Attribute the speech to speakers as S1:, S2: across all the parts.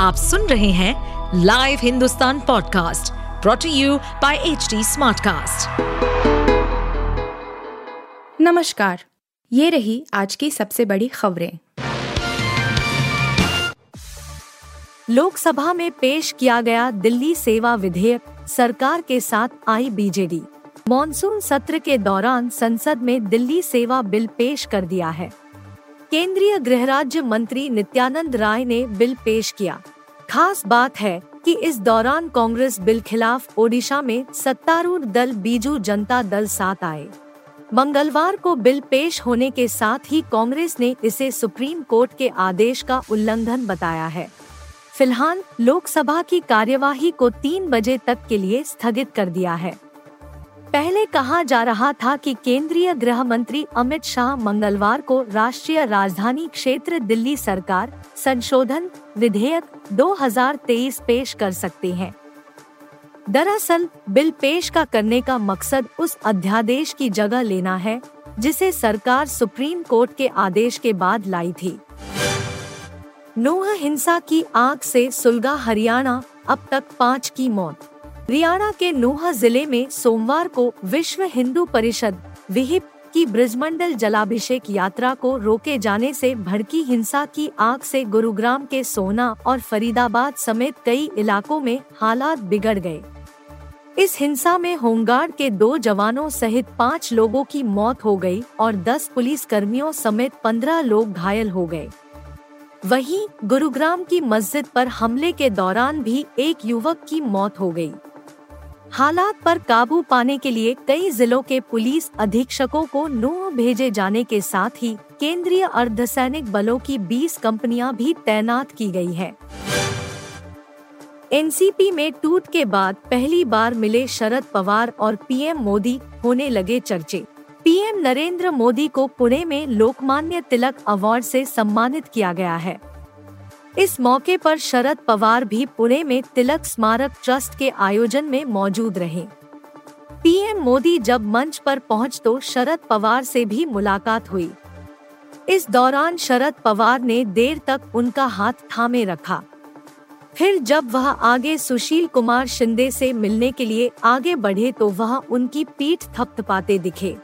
S1: आप सुन रहे हैं live Hindustan podcast brought you by H Smartcast.
S2: नमस्कार, ये रही आज की सबसे बड़ी खबरें। लोकसभा में पेश किया गया दिल्ली सेवा विधेयक सरकार के साथ आई बीजेडी। मॉनसून सत्र के दौरान संसद में दिल्ली सेवा बिल पेश कर दिया है। केंद्रीय गृह राज्य मंत्री नित्यानंद राय ने बिल पेश किया। खास बात है कि इस दौरान कांग्रेस बिल खिलाफ ओडिशा में सत्तारूढ़ दल, बीजू जनता दल साथ आए। मंगलवार को बिल पेश होने के साथ ही कांग्रेस ने इसे सुप्रीम कोर्ट के आदेश का उल्लंघन बताया है। फ़िलहाल लोकसभा की कार्यवाही को तीन बजे तक के लिए स्थगित कर दिया है। पहले कहा जा रहा था कि केंद्रीय गृह मंत्री अमित शाह मंगलवार को राष्ट्रीय राजधानी क्षेत्र दिल्ली सरकार संशोधन विधेयक 2023 पेश कर सकते हैं। दरअसल, बिल पेश का करने का मकसद उस अध्यादेश की जगह लेना है, जिसे सरकार सुप्रीम कोर्ट के आदेश के बाद लाई थी। नोह हिंसा की आग से सुलगा हरियाणा, अब तक पाँच की मौत। हरियाणा के नोहा ज़िले में सोमवार को विश्व हिंदू परिषद, विहिप की ब्रजमंडल जलाभिषेक यात्रा को रोके जाने से भड़की हिंसा की आग से गुरुग्राम के सोना और फरीदाबाद समेत कई इलाकों में हालात बिगड़ गए इस हिंसा में होमगार्ड के दो जवानों सहित पाँच लोगों की मौत हो गई और दस पुलिस कर्मियों समेत पंद्रह लोग घायल हो गए वहीं गुरुग्राम की मस्जिद पर हमले के दौरान भी एक युवक की मौत हो गई। हालात पर काबू पाने के लिए कई जिलों के पुलिस अधीक्षकों को नूह भेजे जाने के साथ ही केंद्रीय अर्धसैनिक बलों की 20 कंपनियाँ भी तैनात की गई है। एनसीपी में टूट के बाद पहली बार मिले शरद पवार और पीएम मोदी होने लगे चर्चे। पीएम नरेंद्र मोदी को पुणे में लोकमान्य तिलक अवार्ड से सम्मानित किया गया है। इस मौके पर शरद पवार भी पुणे में तिलक स्मारक ट्रस्ट के आयोजन में मौजूद रहे। पीएम मोदी जब मंच पर पहुँच तो शरद पवार से भी मुलाकात हुई। इस दौरान शरद पवार ने देर तक उनका हाथ थामे रखा। फिर जब वह आगे सुशील कुमार शिंदे से मिलने के लिए आगे बढ़े तो वह उनकी पीठ थपथपाते दिखे।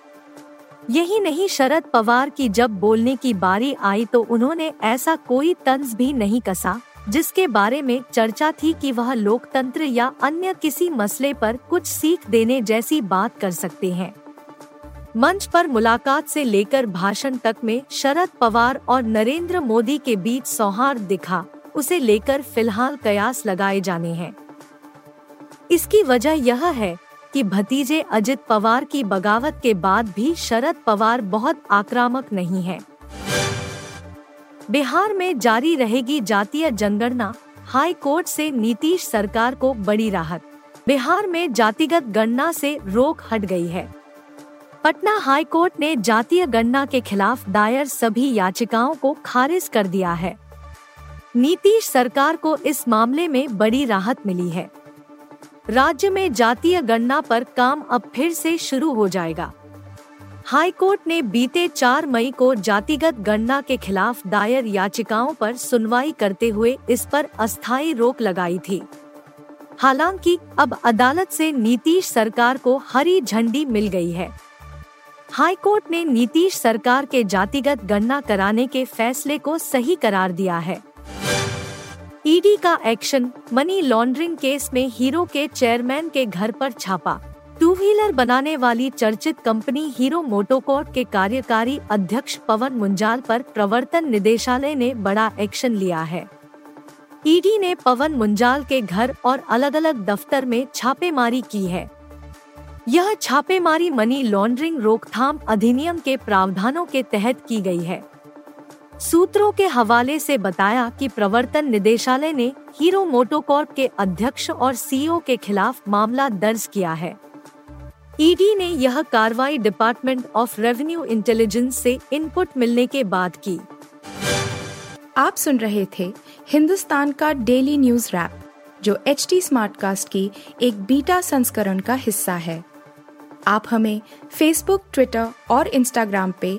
S2: यही नहीं, शरद पवार की जब बोलने की बारी आई तो उन्होंने ऐसा कोई तंज भी नहीं कसा, जिसके बारे में चर्चा थी कि वह लोकतंत्र या अन्य किसी मसले पर कुछ सीख देने जैसी बात कर सकते हैं। मंच पर मुलाकात से लेकर भाषण तक में शरद पवार और नरेंद्र मोदी के बीच सौहार्द दिखा, उसे लेकर फ़िलहाल कयास लगाए जाने हैं। इसकी वजह यह है कि भतीजे अजित पवार की बगावत के बाद भी शरद पवार बहुत आक्रामक नहीं है। बिहार में जारी रहेगी जातीय जनगणना हाई कोर्ट से नीतीश सरकार को बड़ी राहत। बिहार में जातिगत गणना से रोक हट गई है। पटना हाई कोर्ट ने जातीय गणना के खिलाफ दायर सभी याचिकाओं को खारिज कर दिया है। नीतीश सरकार को इस मामले में बड़ी राहत मिली है। राज्य में जातीय गणना पर काम अब फिर से शुरू हो जाएगा। हाई कोर्ट ने बीते 4 मई को जातिगत गणना के खिलाफ दायर याचिकाओं पर सुनवाई करते हुए इस पर अस्थायी रोक लगाई थी। हालाँकि अब अदालत से नीतीश सरकार को हरी झंडी मिल गई है। हाई कोर्ट ने नीतीश सरकार के जातिगत गणना कराने के फैसले को सही करार दिया है। ईडी का एक्शन मनी लॉन्ड्रिंग केस में हीरो के चेयरमैन के घर पर छापा। टू व्हीलर बनाने वाली चर्चित कंपनी हीरो मोटोकॉर्प के कार्यकारी अध्यक्ष पवन मुंजाल पर प्रवर्तन निदेशालय ने बड़ा एक्शन लिया है। ईडी ने पवन मुंजाल के घर और अलग अलग दफ्तर में छापेमारी की है। यह छापेमारी मनी लॉन्ड्रिंग रोकथाम अधिनियम के प्रावधानों के तहत की गई है। सूत्रों के हवाले से बताया कि प्रवर्तन निदेशालय ने हीरो मोटोकॉर्प के अध्यक्ष और सीईओ के खिलाफ मामला दर्ज किया है। ईडी ने यह कार्रवाई डिपार्टमेंट ऑफ़ रेवेन्यू इंटेलिजेंस से इनपुट मिलने के बाद की। आप सुन रहे थे हिंदुस्तान का डेली न्यूज़ रैप, जो एच टी स्मार्ट कास्ट की एक बीटा संस्करण का हिस्सा है। आप हमें फेसबुक ट्विटर और इंस्टाग्राम पे